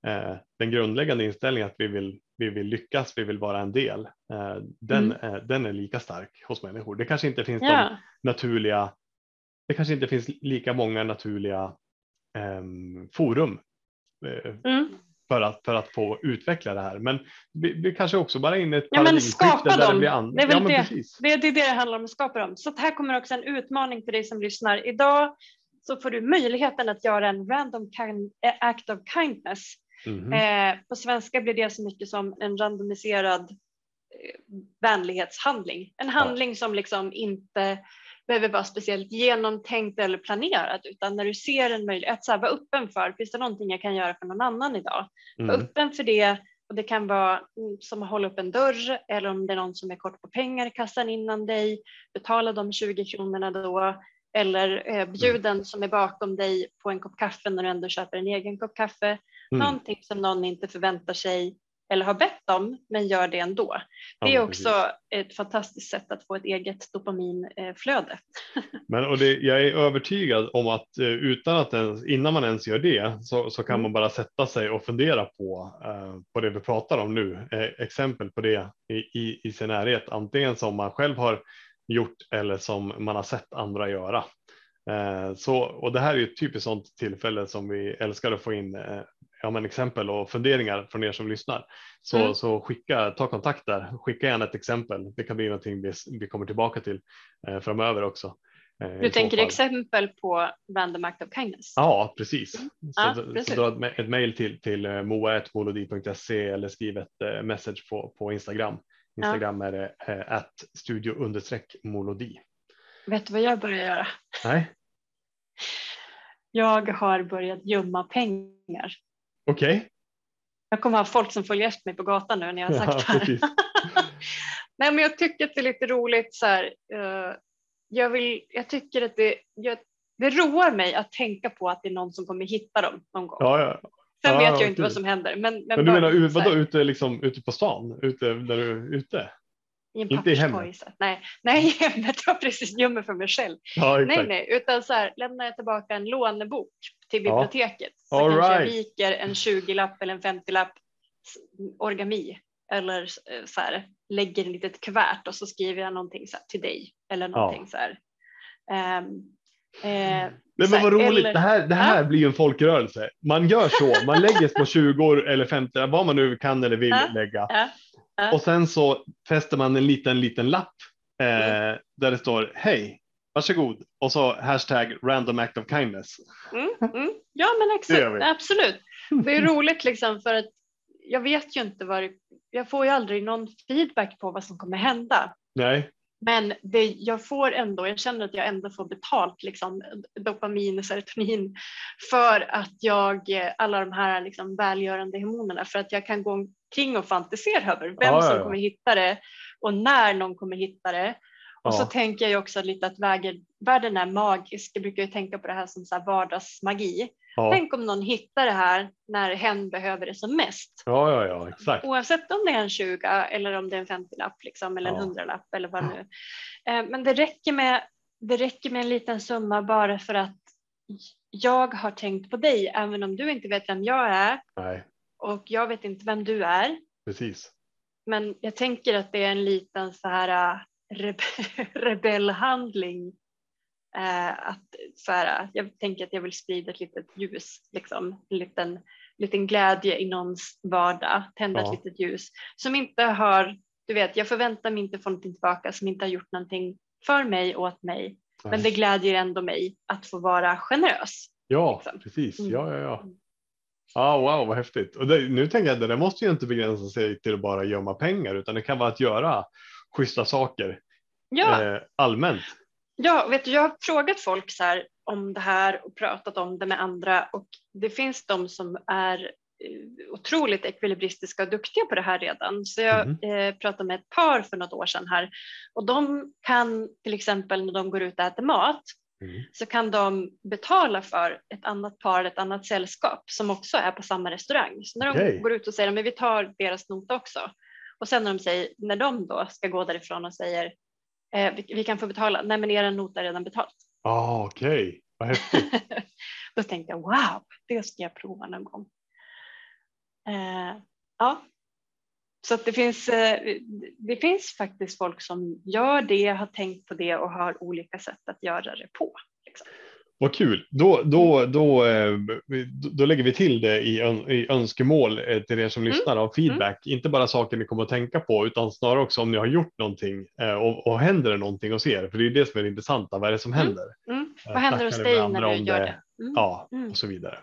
[SPEAKER 2] Eh, den grundläggande inställningen att vi vill, vi vill lyckas, vi vill vara en del, eh, den, mm. den är lika stark hos människor. Det kanske inte finns de naturliga, det kanske inte finns lika många naturliga um, forum mm för att, för att få utveckla det här. Men vi, vi kanske också bara in i ett
[SPEAKER 1] ja, men skapa dem. Det, blir an... det, är ja, det, det, det, är det det handlar om, att skapa dem. Så här kommer också en utmaning till dig som lyssnar. Idag så får du möjligheten att göra en random kind, eh, act of kindness. Mm -hmm. eh, på svenska blir det så mycket som en randomiserad vänlighetshandling. En handling som liksom inte behöver vara speciellt genomtänkt eller planerat utan när du ser en möjlighet, att så här, vara öppen för, finns det någonting jag kan göra för någon annan idag? Mm. Var öppen för det och det kan vara mm, som att hålla upp en dörr eller om det är någon som är kort på pengar i kassan innan dig, betala de 20 kronorna då eller eh, bjud den som är bakom dig på en kopp kaffe när du ändå köper en egen kopp kaffe. Mm. Någonting som någon inte förväntar sig eller har bett om men gör det ändå. Det är också ett fantastiskt sätt att få ett eget dopaminflöde.
[SPEAKER 2] Men och det, jag är övertygad om att eh, utan att ens, innan man ens gör det så, så kan mm. man bara sätta sig och fundera på, uh, på det vi pratar om nu. Eh, exempel på det i, i, i sin närhet, antingen som man själv har gjort eller som man har sett andra göra. Så, och det här är ett typiskt sådant tillfälle som vi älskar att få in ja, men exempel och funderingar från er som lyssnar. Så, mm. så skicka, ta kontakt där, skicka gärna ett exempel. Det kan bli någonting vi, vi kommer tillbaka till eh, framöver också.
[SPEAKER 1] Eh, du tänker exempel på random act of kindness?
[SPEAKER 2] Ja, precis. Mm. Så, ja, precis. så dra ett mejl till, till eh, moa1molodi.se eller skriv ett eh, message på, på Instagram. Instagram ja. är det eh, att studio understreck molodi.
[SPEAKER 1] Vet du vad jag börjar göra?
[SPEAKER 2] Nej.
[SPEAKER 1] Jag har börjat gömma pengar.
[SPEAKER 2] Okej. Okay.
[SPEAKER 1] Jag kommer ha folk som följer efter mig på gatan nu när jag har sagt ja, det här. Nej, men jag tycker att det är lite roligt så här. Uh, jag, vill, jag tycker att det, jag, det roar mig att tänka på att det är någon som kommer hitta dem någon gång.
[SPEAKER 2] Ja, ja.
[SPEAKER 1] Sen ja, vet jag inte vad som händer. Men, men,
[SPEAKER 2] men du menar vadå, ute, liksom, ute på stan? Ute där du är ute?
[SPEAKER 1] I en inte i hemmet? Nej, nej, i hemmet. Jag precis gömmer för mig själv. Ja, nej, nej, utan så här, lämnar jag tillbaka en lånebok till biblioteket ja. så All kanske right. jag viker en 20-lapp eller en 50-lapp origami eller eh, så här, lägger ett litet kuvert och så skriver jag någonting så här, till dig eller någonting ja. så här. Um,
[SPEAKER 2] Eh, men, men vad roligt, eller, det här, det här ja. blir ju en folkrörelse. Man gör så, man lägger på 20 eller 50, vad man nu kan eller vill ja. lägga. Ja. Och sen så fäster man en liten, liten lapp eh, mm. där det står hej, varsågod och så hashtag random act of kindness.
[SPEAKER 1] Mm, mm. Ja, men exakt, absolut. Det är roligt liksom för att jag vet ju inte vad jag får ju aldrig någon feedback på vad som kommer hända.
[SPEAKER 2] Nej.
[SPEAKER 1] Men det, jag får ändå, jag känner att jag ändå får betalt, liksom, dopamin och serotonin för att jag, alla de här liksom, välgörande hormonerna, för att jag kan gå omkring och fantisera över vem ja, som ja, ja. kommer hitta det och när någon kommer hitta det. Och så tänker jag också lite att världen är magisk. Jag brukar ju tänka på det här som så här vardagsmagi. Ja. Tänk om någon hittar det här när hen behöver det som mest.
[SPEAKER 2] Ja, ja, ja, exakt.
[SPEAKER 1] Oavsett om det är en 20 eller om det är en 50-lapp liksom, eller en ja. 100-lapp eller vad nu. Eh, men det räcker, med, det räcker med en liten summa bara för att jag har tänkt på dig, även om du inte vet vem jag är.
[SPEAKER 2] Nej.
[SPEAKER 1] Och jag vet inte vem du är.
[SPEAKER 2] Precis.
[SPEAKER 1] Men jag tänker att det är en liten så här äh, rebe rebellhandling. Eh, att så här, jag tänker att jag vill sprida ett litet ljus, liksom, en liten, liten glädje i någons vardag, tända ja. ett litet ljus som inte har, du vet, jag förväntar mig inte få någonting tillbaka som inte har gjort någonting för mig, åt mig, Nej. men det glädjer ändå mig att få vara generös.
[SPEAKER 2] Ja, liksom. precis. Mm. Ja, ja, ja. Ah, wow, vad häftigt. Och det, nu tänker jag att det måste ju inte begränsa sig till att bara gömma pengar, utan det kan vara att göra schyssta saker ja. eh, allmänt.
[SPEAKER 1] Ja, vet du, jag har frågat folk så här om det här och pratat om det med andra och det finns de som är eh, otroligt ekvilibristiska och duktiga på det här redan. Så jag mm. eh, pratade med ett par för något år sedan här och de kan till exempel när de går ut och äter mat Mm. så kan de betala för ett annat par, ett annat sällskap som också är på samma restaurang. Så när okay. de går ut och säger att vi tar deras nota också och sen när de, säger, när de då ska gå därifrån och säger eh, vi, vi, kan få betala, nej men er nota är redan betalt.
[SPEAKER 2] Ah, Okej, okay. vad häftigt.
[SPEAKER 1] då tänkte jag wow, det ska jag prova någon gång. Eh, ja, så det, finns, eh, det finns faktiskt folk som gör det, har tänkt på det och har olika sätt att göra det på. Liksom.
[SPEAKER 2] Vad kul, då, då, då, eh, då lägger vi till det i, i önskemål eh, till er som mm. lyssnar av feedback. Mm. Inte bara saker ni kommer att tänka på utan snarare också om ni har gjort någonting och, och händer det någonting hos er. För det är det som är det intressanta, vad är det som mm. händer?
[SPEAKER 1] Mm. Vad händer hos dig när du gör det? det?
[SPEAKER 2] Ja, och så vidare.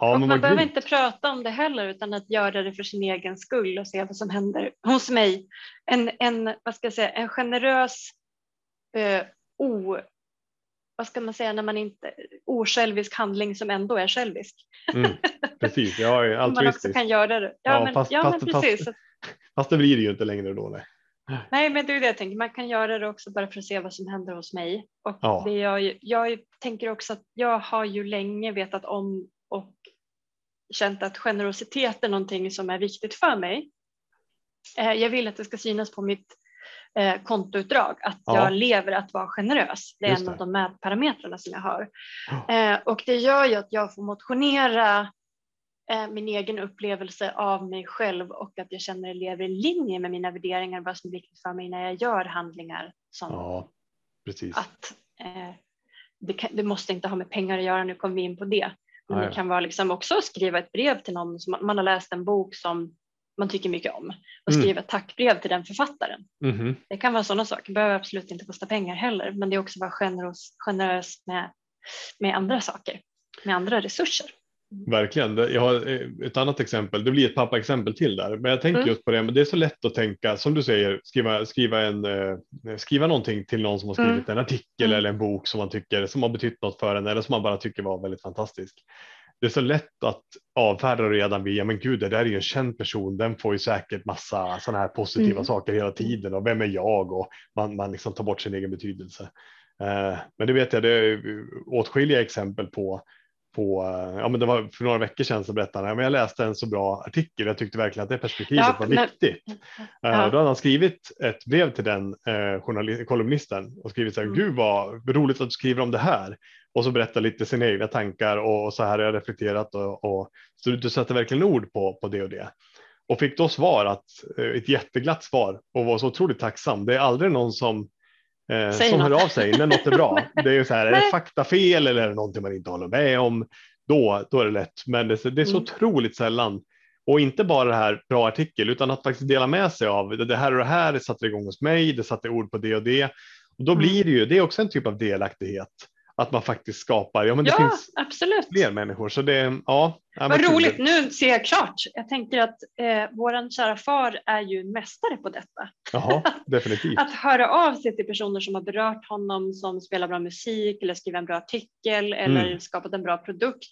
[SPEAKER 1] Ja, och man behöver inte prata om det heller utan att göra det för sin egen skull och se vad som händer hos mig. En, en, vad ska jag säga, en generös, eh, o, vad ska man säga när man inte, osjälvisk handling som ändå är självisk.
[SPEAKER 2] Mm, precis, ja, altruistisk.
[SPEAKER 1] man också kan göra det. Ja, ja men, fast, ja, fast, men precis.
[SPEAKER 2] Fast, fast det blir det ju inte längre då. Nej.
[SPEAKER 1] Nej, men det är det jag tänker. Man kan göra det också bara för att se vad som händer hos mig. Och ja. det jag, jag tänker också att jag har ju länge vetat om och känt att generositet är någonting som är viktigt för mig. Eh, jag vill att det ska synas på mitt eh, kontoutdrag att ja. jag lever att vara generös. Det är Just en det. av de mätparametrarna som jag har. Ja. Eh, och det gör ju att jag får motionera min egen upplevelse av mig själv och att jag känner att jag lever i linje med mina värderingar, vad som är viktigt för mig när jag gör handlingar som
[SPEAKER 2] ja, precis.
[SPEAKER 1] att eh, det, kan, det, måste inte ha med pengar att göra, nu kommer vi in på det. Men det kan vara liksom också skriva ett brev till någon som man har läst en bok som man tycker mycket om och mm. skriva ett tackbrev till den författaren. Mm. Det kan vara sådana saker, det behöver absolut inte kosta pengar heller, men det är också vara generös, generös med, med andra saker, med andra resurser.
[SPEAKER 2] Verkligen. Jag har eh, ett annat exempel. Det blir ett pappa-exempel till där, men jag tänker mm. just på det. Men det är så lätt att tänka, som du säger, skriva, skriva, en, eh, skriva någonting till någon som har skrivit mm. en artikel mm. eller en bok som man tycker som har betytt något för en eller som man bara tycker var väldigt fantastisk. Det är så lätt att avfärda redan vid, ja men gud, det där är ju en känd person, den får ju säkert massa sådana här positiva mm. saker hela tiden och vem är jag och man, man liksom tar bort sin egen betydelse. Eh, men det vet jag, det är åtskilliga exempel på på, ja men det var för några veckor sedan så berättade han, men jag läste en så bra artikel, jag tyckte verkligen att det perspektivet ja, var men, viktigt. Ja. Uh, då hade han skrivit ett brev till den uh, kolumnisten och skrivit så här, mm. gud vad roligt att du skriver om det här. Och så berätta lite sina egna tankar och, och så här har jag reflekterat och, och så du sätter verkligen ord på, på det och det. Och fick då svar att, eh, ett jätteglatt svar och var så otroligt tacksam. Det är aldrig någon som eh, som något. hör av sig när något är bra. Det är ju så här, är det faktafel eller är det någonting man inte håller med om? Då, då är det lätt, men det, det är så mm. otroligt sällan. Och inte bara det här bra artikel, utan att faktiskt dela med sig av det här och det här, det satte igång hos mig, det satte ord på det och det. Och då mm. blir det ju, det är också en typ av delaktighet att man faktiskt skapar. Ja, men det
[SPEAKER 1] ja,
[SPEAKER 2] finns
[SPEAKER 1] absolut.
[SPEAKER 2] fler människor. Så det, ja,
[SPEAKER 1] Vad roligt, nu ser jag klart. Jag tänker att eh, våran kära far är ju mästare på detta.
[SPEAKER 2] Jaha, definitivt.
[SPEAKER 1] att höra av sig till personer som har berört honom, som spelar bra musik eller skriver en bra artikel eller mm. skapat en bra produkt.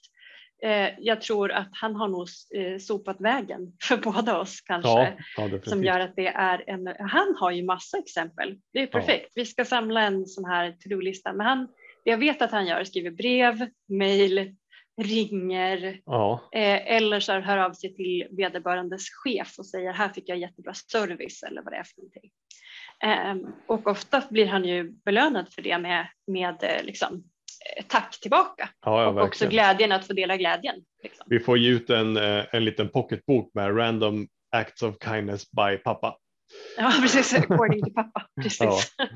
[SPEAKER 1] Eh, jag tror att han har nog eh, sopat vägen för båda oss kanske. Ja, ja, som gör att det är en, han har ju massa exempel. Det är perfekt. Ja. Vi ska samla en sån här to-do-lista. Men han, jag vet att han gör, skriver brev, mejl, ringer ja. eh, eller så hör av sig till vederbörandes chef och säger här fick jag jättebra service eller vad det är för någonting. Eh, och ofta blir han ju belönad för det med, med eh, liksom, tack tillbaka.
[SPEAKER 2] Ja, ja,
[SPEAKER 1] och också glädjen att få dela glädjen.
[SPEAKER 2] Liksom. Vi får ge ut en, eh, en liten pocketbok med random acts of kindness by pappa.
[SPEAKER 1] Ja, precis. According to pappa. Precis. Ja.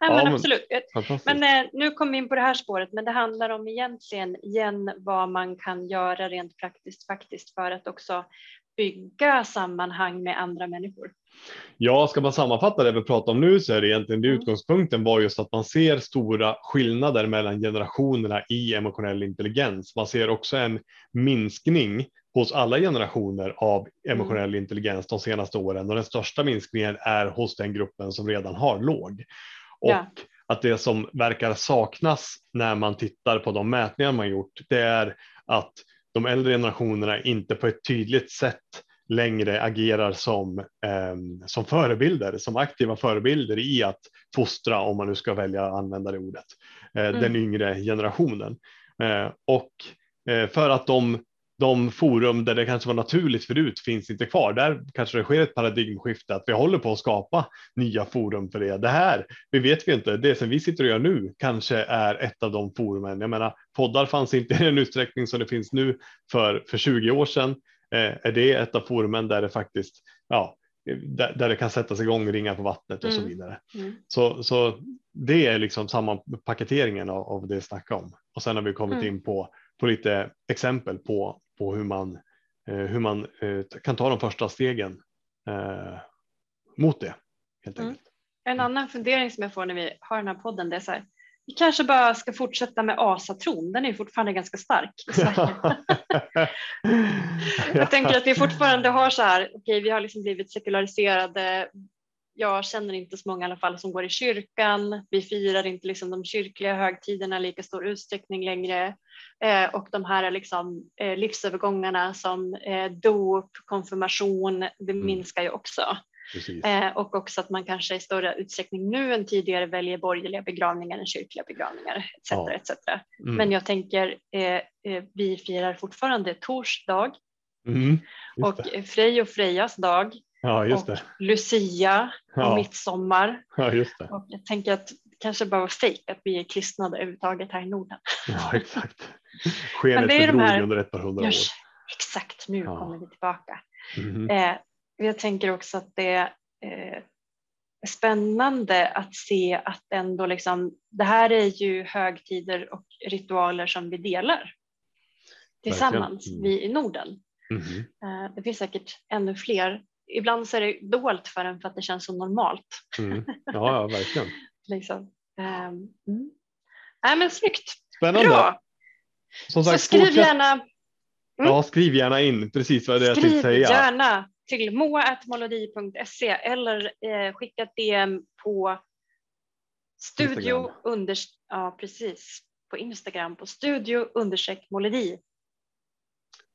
[SPEAKER 1] Nej, men ja, absolut. Men eh, nu kom vi in på det här spåret, men det handlar om egentligen igen vad man kan göra rent praktiskt faktiskt för att också bygga sammanhang med andra människor.
[SPEAKER 2] Ja, ska man sammanfatta det vi pratar om nu så är det egentligen det mm. utgångspunkten var just att man ser stora skillnader mellan generationerna i emotionell intelligens. Man ser också en minskning hos alla generationer av emotionell mm. intelligens de senaste åren och den största minskningen är hos den gruppen som redan har låg. Och ja. att det som verkar saknas när man tittar på de mätningar man gjort, det är att de äldre generationerna inte på ett tydligt sätt längre agerar som, eh, som förebilder, som aktiva förebilder i att fostra, om man nu ska välja att använda det ordet, eh, mm. den yngre generationen. Eh, och eh, för att de de forum där det kanske var naturligt förut finns inte kvar. Där kanske det sker ett paradigmskifte att vi håller på att skapa nya forum för det. Det här, det vet vi inte. Det som vi sitter och gör nu kanske är ett av de forumen. Jag menar, poddar fanns inte i den utsträckning som det finns nu för, för 20 år sedan. Eh, är det ett av forumen där det faktiskt, ja, där, där det kan sättas igång ringar på vattnet och mm. så vidare. Mm. Så, så det är liksom samma paketeringen av, av det jag snackar om. Och sen har vi kommit mm. in på, på lite exempel på på hur man, eh, hur man eh, kan ta de första stegen eh, mot det. Helt mm.
[SPEAKER 1] En annan fundering som jag får när vi har den här podden det är så här, vi kanske bara ska fortsätta med asatron, den är fortfarande ganska stark jag tänker att vi fortfarande har så här, okej okay, vi har liksom blivit sekulariserade, jag känner inte så många i alla fall som går i kyrkan. Vi firar inte liksom de kyrkliga högtiderna i lika stor utsträckning längre. Eh, och de här liksom, eh, livsövergångarna som eh, dop, konfirmation, det mm. minskar ju också. Eh, och också att man kanske i större utsträckning nu än tidigare väljer borgerliga begravningar än kyrkliga begravningar etc. Ja. etc. Mm. Men jag tänker, eh, eh, vi firar fortfarande torsdag mm. och Frej och Frejas dag
[SPEAKER 2] Ja, just
[SPEAKER 1] och Lucia och ja. midsommar.
[SPEAKER 2] Ja, just det.
[SPEAKER 1] Och jag tänker att det kanske bara var fejk att vi är kristnade överhuvudtaget här i Norden.
[SPEAKER 2] Ja, exakt. Skenet de här... under ett par hundra år.
[SPEAKER 1] Exakt, nu ja. kommer vi tillbaka. Mm -hmm. eh, jag tänker också att det eh, är spännande att se att ändå liksom, det här är ju högtider och ritualer som vi delar tillsammans, mm. vi i Norden. Mm -hmm. eh, det finns säkert ännu fler ibland så är det dolt för en för att det känns så normalt.
[SPEAKER 2] Mm. Ja, ja, verkligen.
[SPEAKER 1] liksom. um, mm. Nej, men snyggt.
[SPEAKER 2] Spännande.
[SPEAKER 1] Bra.
[SPEAKER 2] Som sagt,
[SPEAKER 1] så skriv fortsätt... gärna. Mm.
[SPEAKER 2] Ja, skriv gärna in precis vad det är jag tänkte säga.
[SPEAKER 1] Skriv gärna till moa.molodi.se eller eh, skicka DM på studio under, ja, precis, på Instagram på studio understreck molodi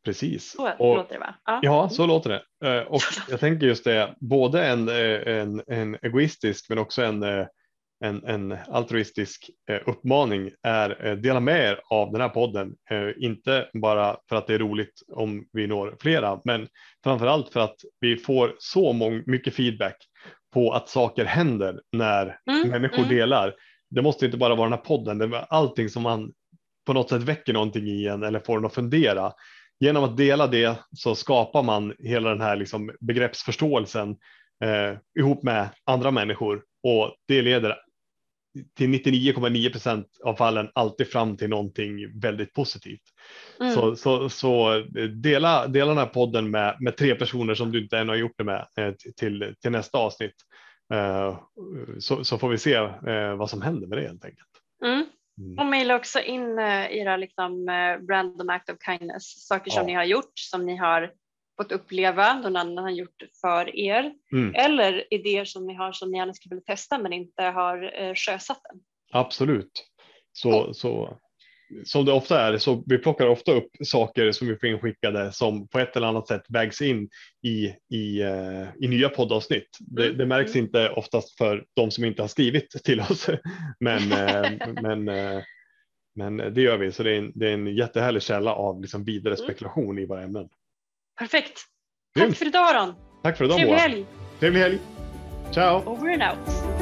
[SPEAKER 2] Precis.
[SPEAKER 1] Så och, låter det va?
[SPEAKER 2] Ja. ja, så låter det. Eh, och jag tänker just det, både en, eh, en, en egoistisk men också en, eh, en, en altruistisk uppmaning är dela med er av den här podden. Inte bara för att det är roligt om vi når flera, men framför allt för att vi får så mång, mycket feedback på att saker händer när mm, människor mm. delar. Det måste inte bara vara den här podden, det är allting som man på något sätt väcker någonting i en eller får en att fundera genom att dela det så skapar man hela den här liksom begreppsförståelsen eh, ihop med andra människor och det leder till 99,9 procent av fallen alltid fram till någonting väldigt positivt. Mm. Så, så, så, dela, dela den här podden med, med tre personer som du inte ännu har gjort det med eh, till, till nästa avsnitt. Eh, så, så får vi se eh, vad som händer med det helt enkelt.
[SPEAKER 1] Mm. Mm. Och mejla också in eh, era liksom, eh, random act of kindness, saker som ni har gjort, som ni har fått uppleva, någon annan har gjort för er. Mm. Eller idéer som ni har som ni gärna skulle vilja testa men inte har eh, sjösatt än.
[SPEAKER 2] Absolut. Så, så som det ofta är så vi plockar ofta upp saker som vi får inskickade som på ett eller annat sätt vägs in i, i, uh, i nya poddavsnitt. Det, mm. det, märks mm. inte oftast för de som inte har skrivit till oss, men, uh, men, uh, men det gör vi. Så det är en, det är en jättehärlig källa av liksom vidare mm. spekulation i våra ämnen.
[SPEAKER 1] Perfekt. Tack för idag Aron.
[SPEAKER 2] Tack för idag
[SPEAKER 1] Trevlig helg.
[SPEAKER 2] Trevlig helg. Ciao.
[SPEAKER 1] Over and out.